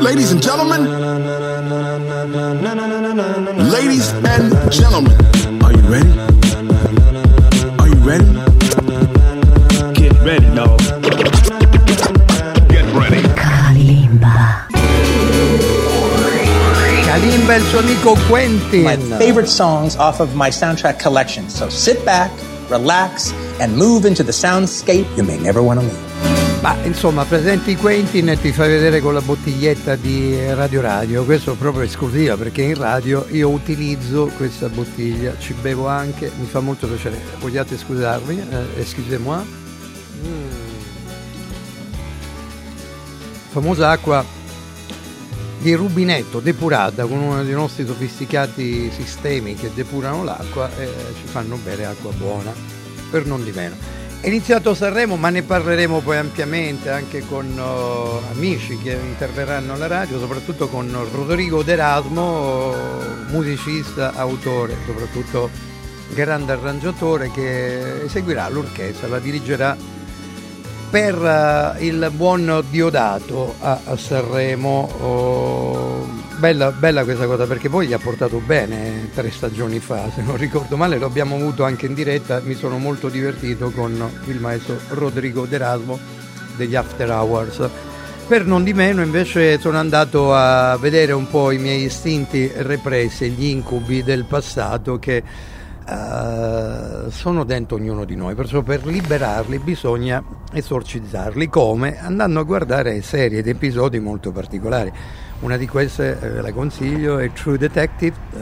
Ladies and gentlemen, ladies and gentlemen, are you ready? Are you ready? Get ready, dog. Get ready. Kalimba. Kalimba e il suo Quentin. my favorite songs off of my soundtrack collection. So sit back, relax, and move into the soundscape you may never want to leave. Ma insomma, presenti Quentin e ti fai vedere con la bottiglietta di Radio Radio. Questo è proprio esclusiva perché in radio io utilizzo questa bottiglia, ci bevo anche, mi fa molto piacere. Vogliate scusarmi? Eh, excusez-moi. Mm. Famosa acqua di rubinetto depurata con uno dei nostri sofisticati sistemi che depurano l'acqua e ci fanno bere acqua buona, per non di meno. È iniziato Sanremo, ma ne parleremo poi ampiamente anche con uh, amici che interverranno alla radio, soprattutto con Rodrigo D'Erasmo, musicista, autore, soprattutto grande arrangiatore che eseguirà l'orchestra, la dirigerà per uh, il buon Diodato a, a Sanremo. Oh, bella, bella questa cosa perché poi gli ha portato bene tre stagioni fa, se non ricordo male, lo abbiamo avuto anche in diretta, mi sono molto divertito con il maestro Rodrigo D'Erasmo degli After Hours. Per non di meno invece sono andato a vedere un po' i miei istinti repressi, gli incubi del passato che Uh, sono dentro ognuno di noi, perciò per liberarli bisogna esorcizzarli come andando a guardare serie ed episodi molto particolari. Una di queste eh, la consiglio è True Detective uh,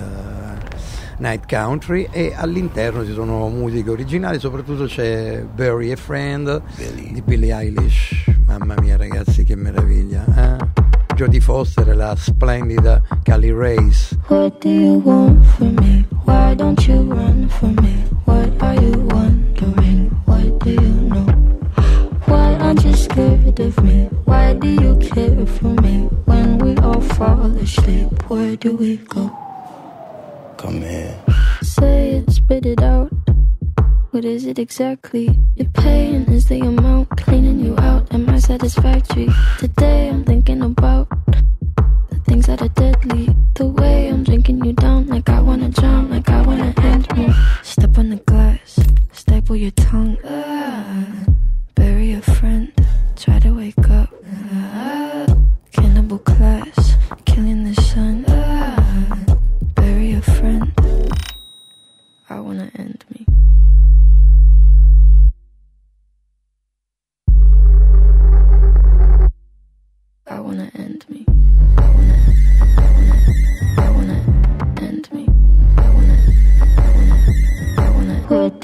Night Country e all'interno ci sono musiche originali, soprattutto c'è Bury a Friend Billy. di Billie Eilish. Mamma mia ragazzi che meraviglia. Eh? Jodie Foster e la splendida Cali Race. What do you want from me? Why don't you run from me? What are you wondering? What do you know? Why aren't you scared of me? Why do you care for me? When we all fall asleep, where do we go? Come here. Say it, spit it out. What is it exactly? Your pain is the amount cleaning you out. Am I satisfactory? Today I'm thinking about the things that are deadly. The way I'm drinking you down, like I wanna drown, like I wanna end me. Step on the glass, staple your tongue. Ah,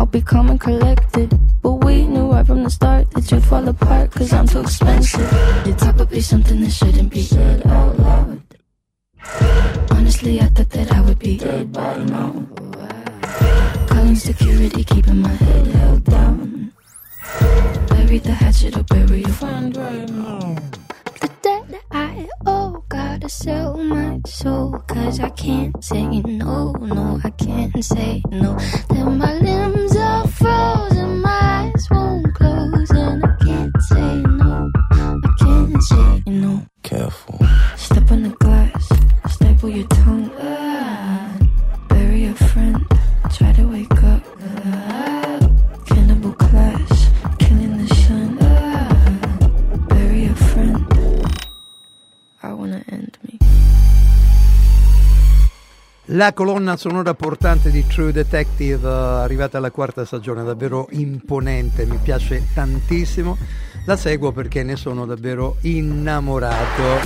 I'll be calm and collected. But we knew right from the start that you'd fall apart cause I'm too expensive. Would be something that shouldn't be said out loud. Honestly, I thought that I would be dead by now. Calling security, keeping my head held down. Bury the hatchet or bury your friend right now. The debt I owe, gotta sell my soul. Cause I can't say no, no, I can't say no. Then my limbs La colonna sonora portante di True Detective, eh, arrivata alla quarta stagione, davvero imponente, mi piace tantissimo. La seguo perché ne sono davvero innamorato.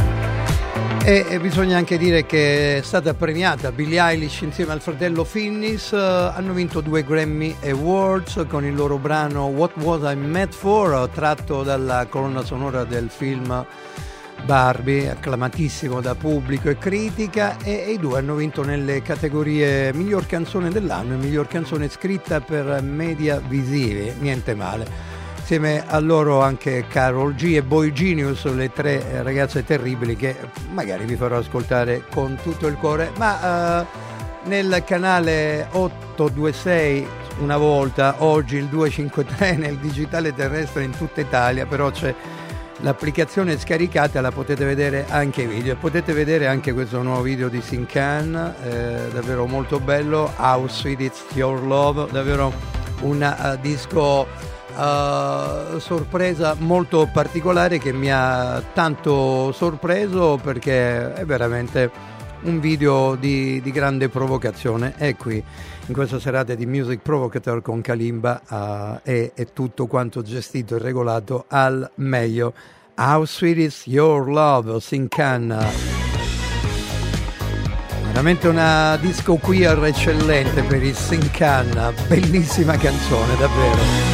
E, e bisogna anche dire che è stata premiata Billie Eilish insieme al fratello Finnis, eh, hanno vinto due Grammy Awards con il loro brano What Was I Met For, tratto dalla colonna sonora del film Barbie, acclamatissimo da pubblico e critica, e, e, i due hanno vinto nelle categorie miglior canzone dell'anno e miglior canzone scritta per media visivi, niente male. Insieme a loro anche Carol G e Boy Genius, le tre ragazze terribili che magari vi farò ascoltare con tutto il cuore, ma uh, nel canale 826 una volta, oggi il 253 nel digitale terrestre in tutta Italia, però c'è l'applicazione scaricata la potete vedere anche i video. Potete vedere anche questo nuovo video di Sincan eh, davvero molto bello. How Sweet It's Your Love davvero un uh, disco uh, sorpresa molto particolare che mi ha tanto sorpreso perché è veramente un video di, di grande provocazione. È qui in questa serata di Music Provocateur con Kalimba uh, e, e, tutto quanto gestito e regolato al meglio. How Sweet Is Your Love, Sincan. Veramente una disco queer eccellente per il Sincan, bellissima canzone davvero.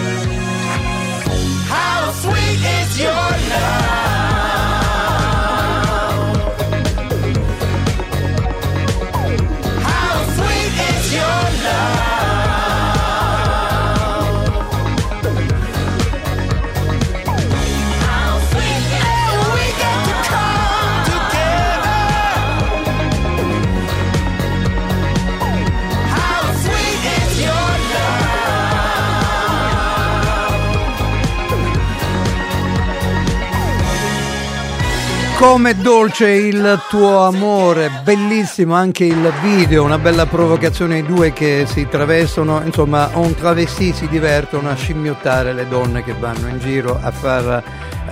Come dolce il tuo amore, bellissimo anche il video, una bella provocazione i due che si travestono, insomma un travestì si divertono a scimmiottare le donne che vanno in giro a far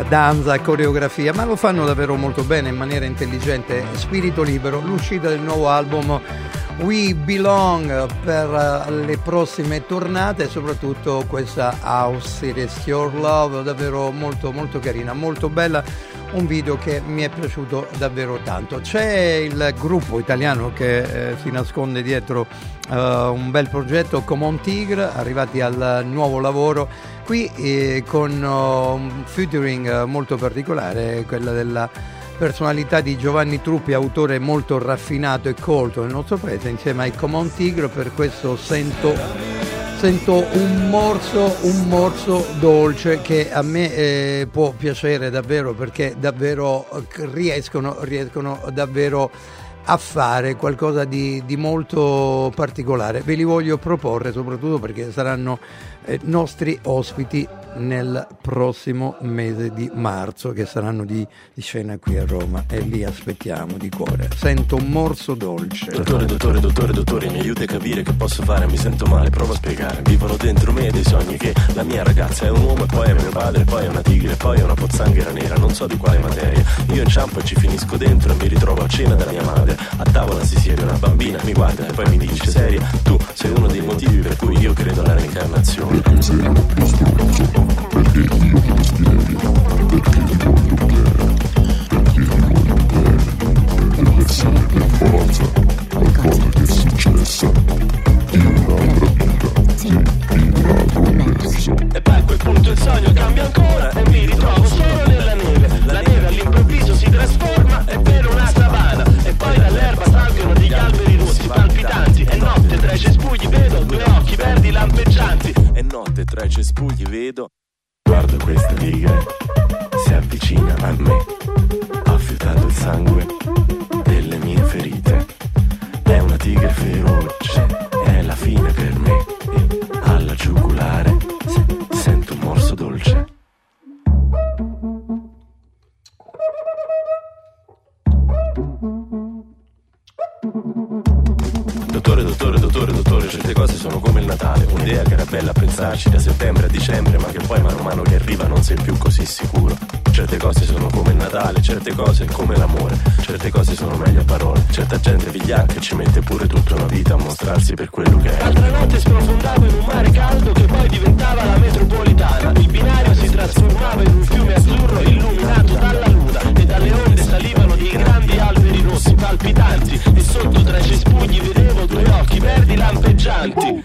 danza, coreografia, ma lo fanno davvero molto bene in maniera intelligente, spirito libero, l'uscita del nuovo album We Belong per le prossime tornate e soprattutto questa House Is Your Love davvero molto molto carina, molto bella un video che mi è piaciuto davvero tanto. C'è il gruppo italiano che eh, si nasconde dietro uh, un bel progetto Common Tigre, arrivati al nuovo lavoro qui eh, con uh, un featuring molto particolare, quella della personalità di Giovanni Truppi, autore molto raffinato e colto nel nostro paese, insieme ai Common Tigre, per questo sento, sento un, morso, un morso dolce che a me eh, può piacere davvero perché davvero riescono, riescono davvero a fare qualcosa di, di, molto particolare. Ve li voglio proporre soprattutto perché saranno eh, nostri ospiti nel prossimo mese di marzo che saranno di, di, scena qui a Roma e lì aspettiamo di cuore. Sento un morso dolce. Dottore, dottore, dottore, dottore, mi aiuti a capire che posso fare, mi sento male, provo a spiegare. Vivono dentro me dei sogni che la mia ragazza è un uomo e poi è mio padre, poi è una tigre, poi è una pozzanghera nera, non so di quale materia. Io inciampo e ci finisco dentro e mi ritrovo a cena dalla mia madre. A tavola si siede una bambina, mi guarda e poi mi dice seria, tu sei uno dei motivi per cui io credo alla reincarnazione. Perché sei uno più stronzo, perché io ti desiderio, perché ti voglio Dottore, dottore, dottore, dottore, certe cose sono come il Natale, un'idea che era bella pensarci da settembre a dicembre, ma che poi mano a mano che arriva non sei più così sicuro. Certe cose sono come il Natale, certe cose come l'amore, certe cose sono meglio a parole, certa gente vigliacca ci mette pure tutta una vita a mostrarsi per quello che è. L'altra notte sprofondavo in un mare caldo che poi diventava la metropolitana, il binario si trasformava in un fiume azzurro illuminato dalla rossi palpitanti e sotto tra i cespugli vedevo due occhi verdi lampeggianti.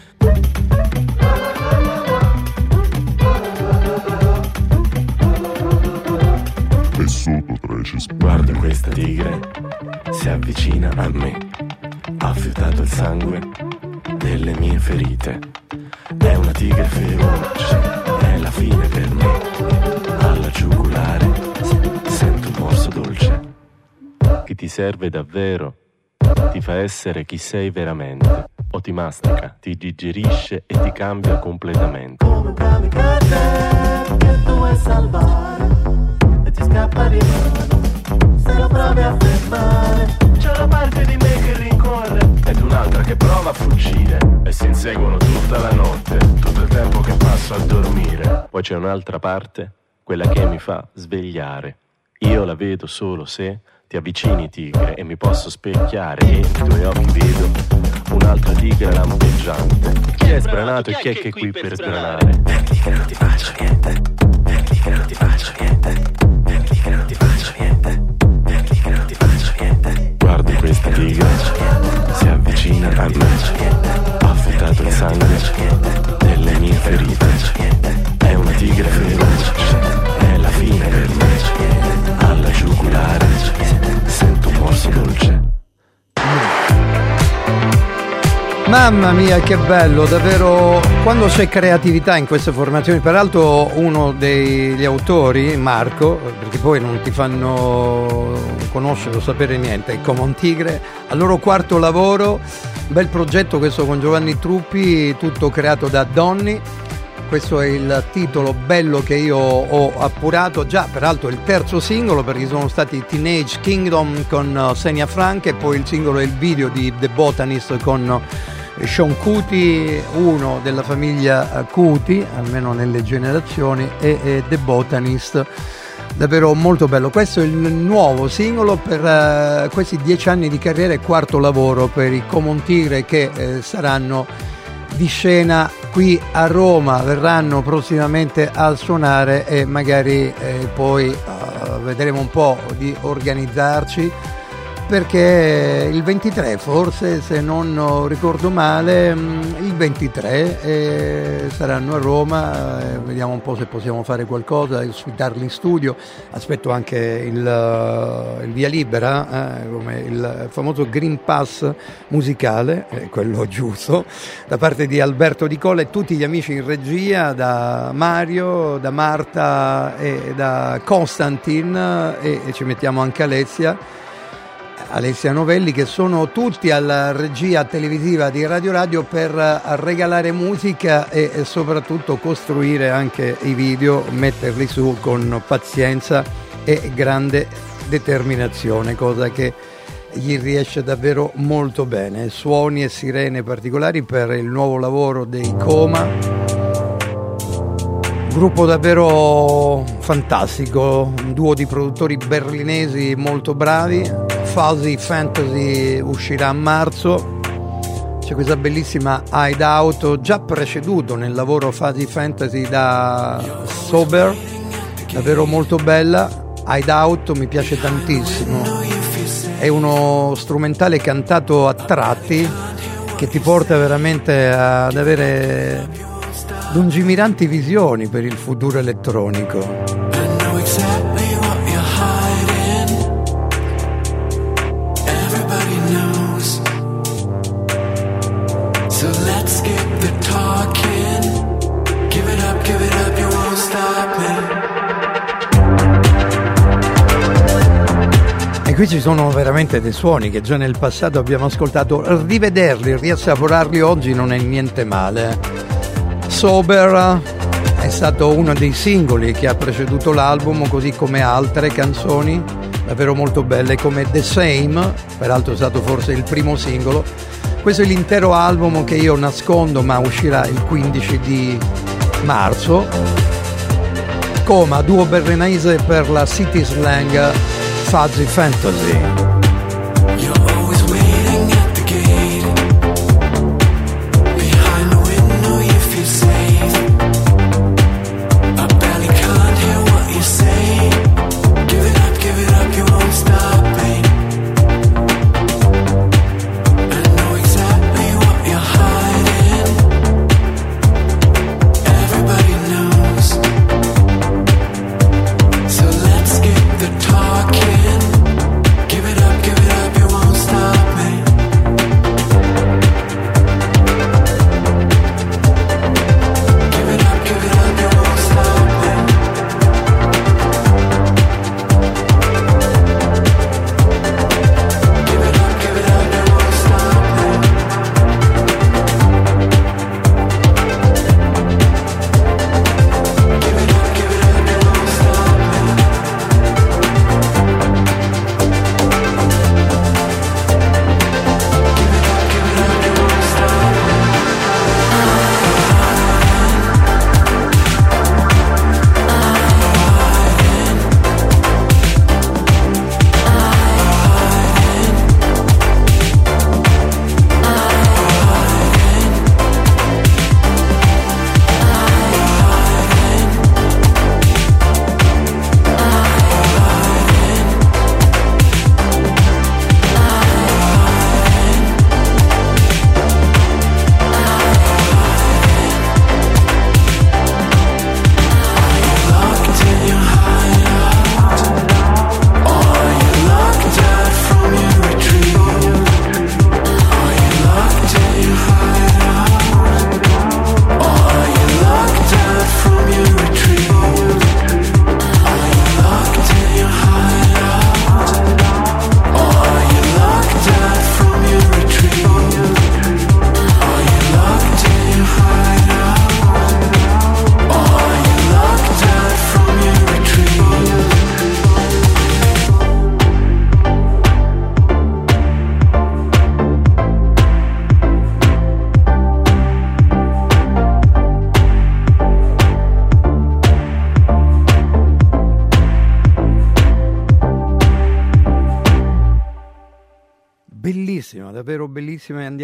E sotto tra i cespugli Guarda questa tigre, si avvicina a me. Ha fiutato il sangue delle mie ferite. È una tigre feroce, è la fine per me. Ti serve davvero, ti fa essere chi sei veramente. O ti mastica, ti digerisce e ti cambia completamente. come un kamikaze che tu vuoi salvare e ti scappa di mano se lo provi a fermare C'è una parte di me che rincorre ed un'altra che prova a fuggire e si inseguono tutta la notte, tutto il tempo che passo a dormire. Poi c'è un'altra parte, quella che mi fa svegliare. Io la vedo solo se ti avvicini tigre e mi posso specchiare e nei tuoi occhi vedo un'altra tigre lampeggiante. Chi è sbranato e chi è che è qui per sbranare? Perdi che non ti faccio niente, perdi che non ti faccio niente, perdi che non ti faccio niente, perdi che non ti faccio niente. Guardo questa tigre, si avvicina a me, ha affettato il sangue delle mie ferite. È una tigre feroce, è la fine per me, alla giugulare, sento un morso dolce. Mamma mia, che bello, davvero quando c'è creatività in queste formazioni, peraltro uno degli autori, Marco, perché poi non ti fanno conoscere o sapere niente, è Common Tigre, al loro quarto lavoro, bel progetto questo con Giovanni Truppi, tutto creato da Donny, questo è il titolo bello che io ho appurato, già peraltro il terzo singolo perché sono stati Teenage Kingdom con Senia Frank e poi il singolo e il video di The Botanist con uh, Sean Cuti, uno della famiglia uh, Cuti, almeno nelle generazioni, e, The Botanist. Davvero molto bello. Questo è il nuovo singolo per eh, questi dieci anni di carriera e quarto lavoro per i Common Tigre che eh, saranno di scena qui a Roma verranno prossimamente a suonare e magari eh, poi eh, vedremo un po' di organizzarci perché il 23 forse se non ricordo male mh, il il 23 e saranno a Roma, eh, vediamo un po' se possiamo fare qualcosa, ospitarli in studio, aspetto anche il, eh, il via libera, eh, come il famoso Green Pass musicale, eh, quello giusto, da parte di Alberto Di Colla e tutti gli amici in regia, da Mario, da Marta e da Constantin e, e ci mettiamo anche Alessia. Alessia Novelli che sono tutti alla regia televisiva di Radio Radio per eh, regalare musica e, e soprattutto costruire anche i video, metterli su con pazienza e grande determinazione, cosa che gli riesce davvero molto bene. Suoni e sirene particolari per il nuovo lavoro dei Coma. Gruppo davvero fantastico, un duo di produttori berlinesi molto bravi. Fuzzy Fantasy uscirà a marzo. C'è questa bellissima Hideout, già preceduto nel lavoro Fuzzy Fantasy da Sober, davvero molto bella. Hideout mi piace tantissimo. È uno strumentale cantato a tratti che ti porta veramente ad avere lungimiranti visioni per il futuro elettronico. Qui ci sono veramente dei suoni che già nel passato abbiamo ascoltato, rivederli, riassaporarli oggi non è niente male. Sober è stato uno dei singoli che ha preceduto l'album, così come altre canzoni davvero molto belle come The Same, peraltro è stato forse il primo singolo. Questo è l'intero album che io nascondo, ma uscirà il 15 di marzo. Coma, duo berlinese per la City Slang Fuzzy Fantasy.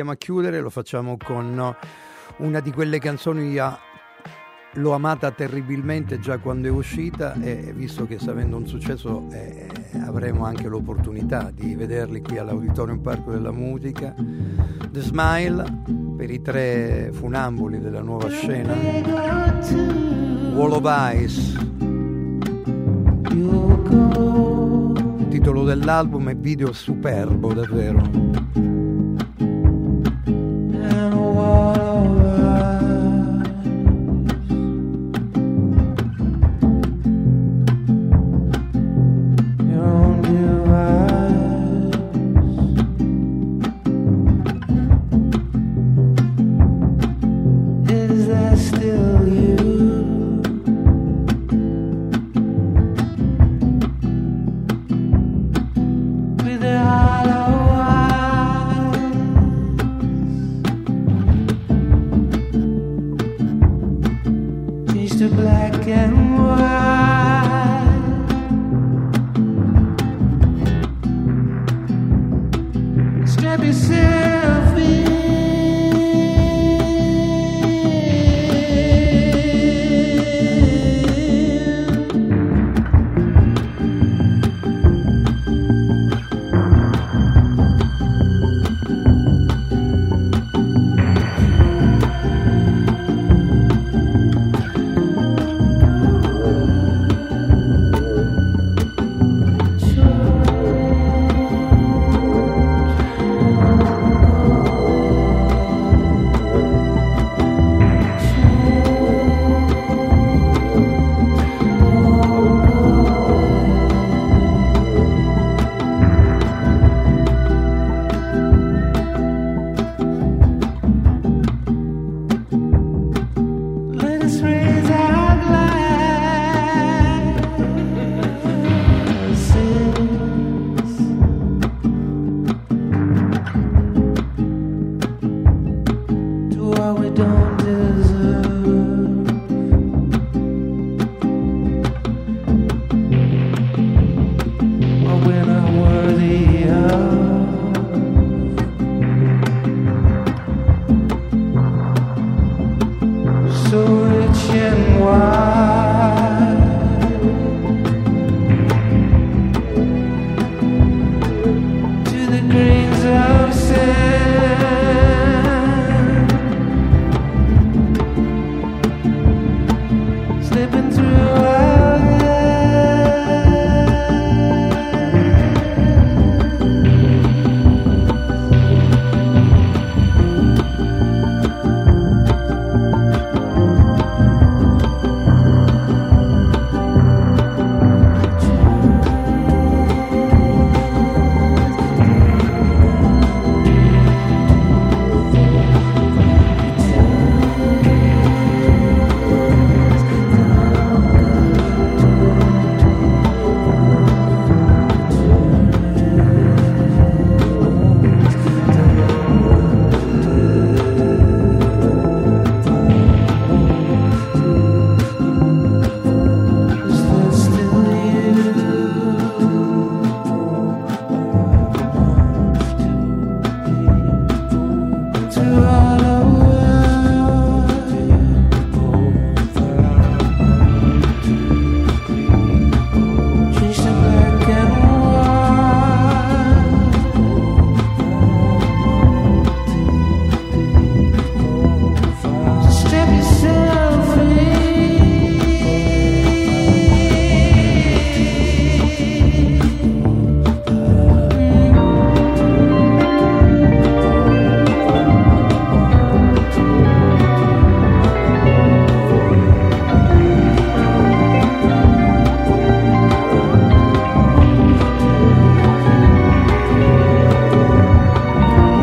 Andiamo a chiudere, lo facciamo con una di quelle canzoni a l'ho amata terribilmente già quando è uscita e visto che sta avendo un successo eh, avremo anche l'opportunità di vederli qui all'Auditorium Parco della Musica. The Smile per i tre funamboli della nuova scena. Wall of Ice. Titolo dell'album e video superbo davvero.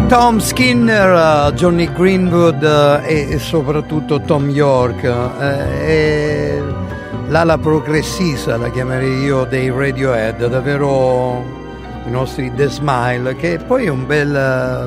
Tom Skinner, Johnny Greenwood uh, e, soprattutto Tom York. eh, l'ala progressista, la chiamerei io, dei Radiohead, davvero i nostri The Smile, che poi è un bel,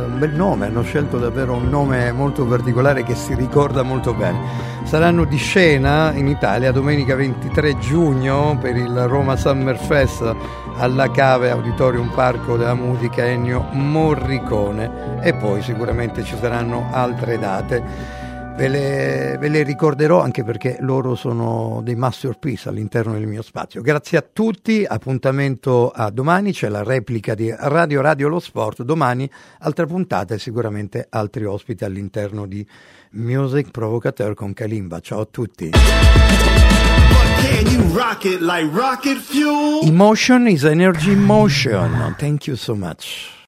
un bel nome, hanno scelto davvero un nome molto particolare che si ricorda molto bene. Saranno di scena in Italia domenica 23 giugno per il Roma Summer Fest alla Cave Auditorium Parco della Musica Ennio Morricone e poi sicuramente ci saranno altre date. Ve le, ve le ricorderò anche perché loro sono dei masterpiece all'interno del mio spazio. Grazie a tutti, appuntamento a domani, c'è la replica di Radio Radio Lo Sport, domani altra puntata e sicuramente altri ospiti all'interno di Music Provocateur con Kalimba. Ciao a tutti. Emotion is energy in motion. Thank you so much.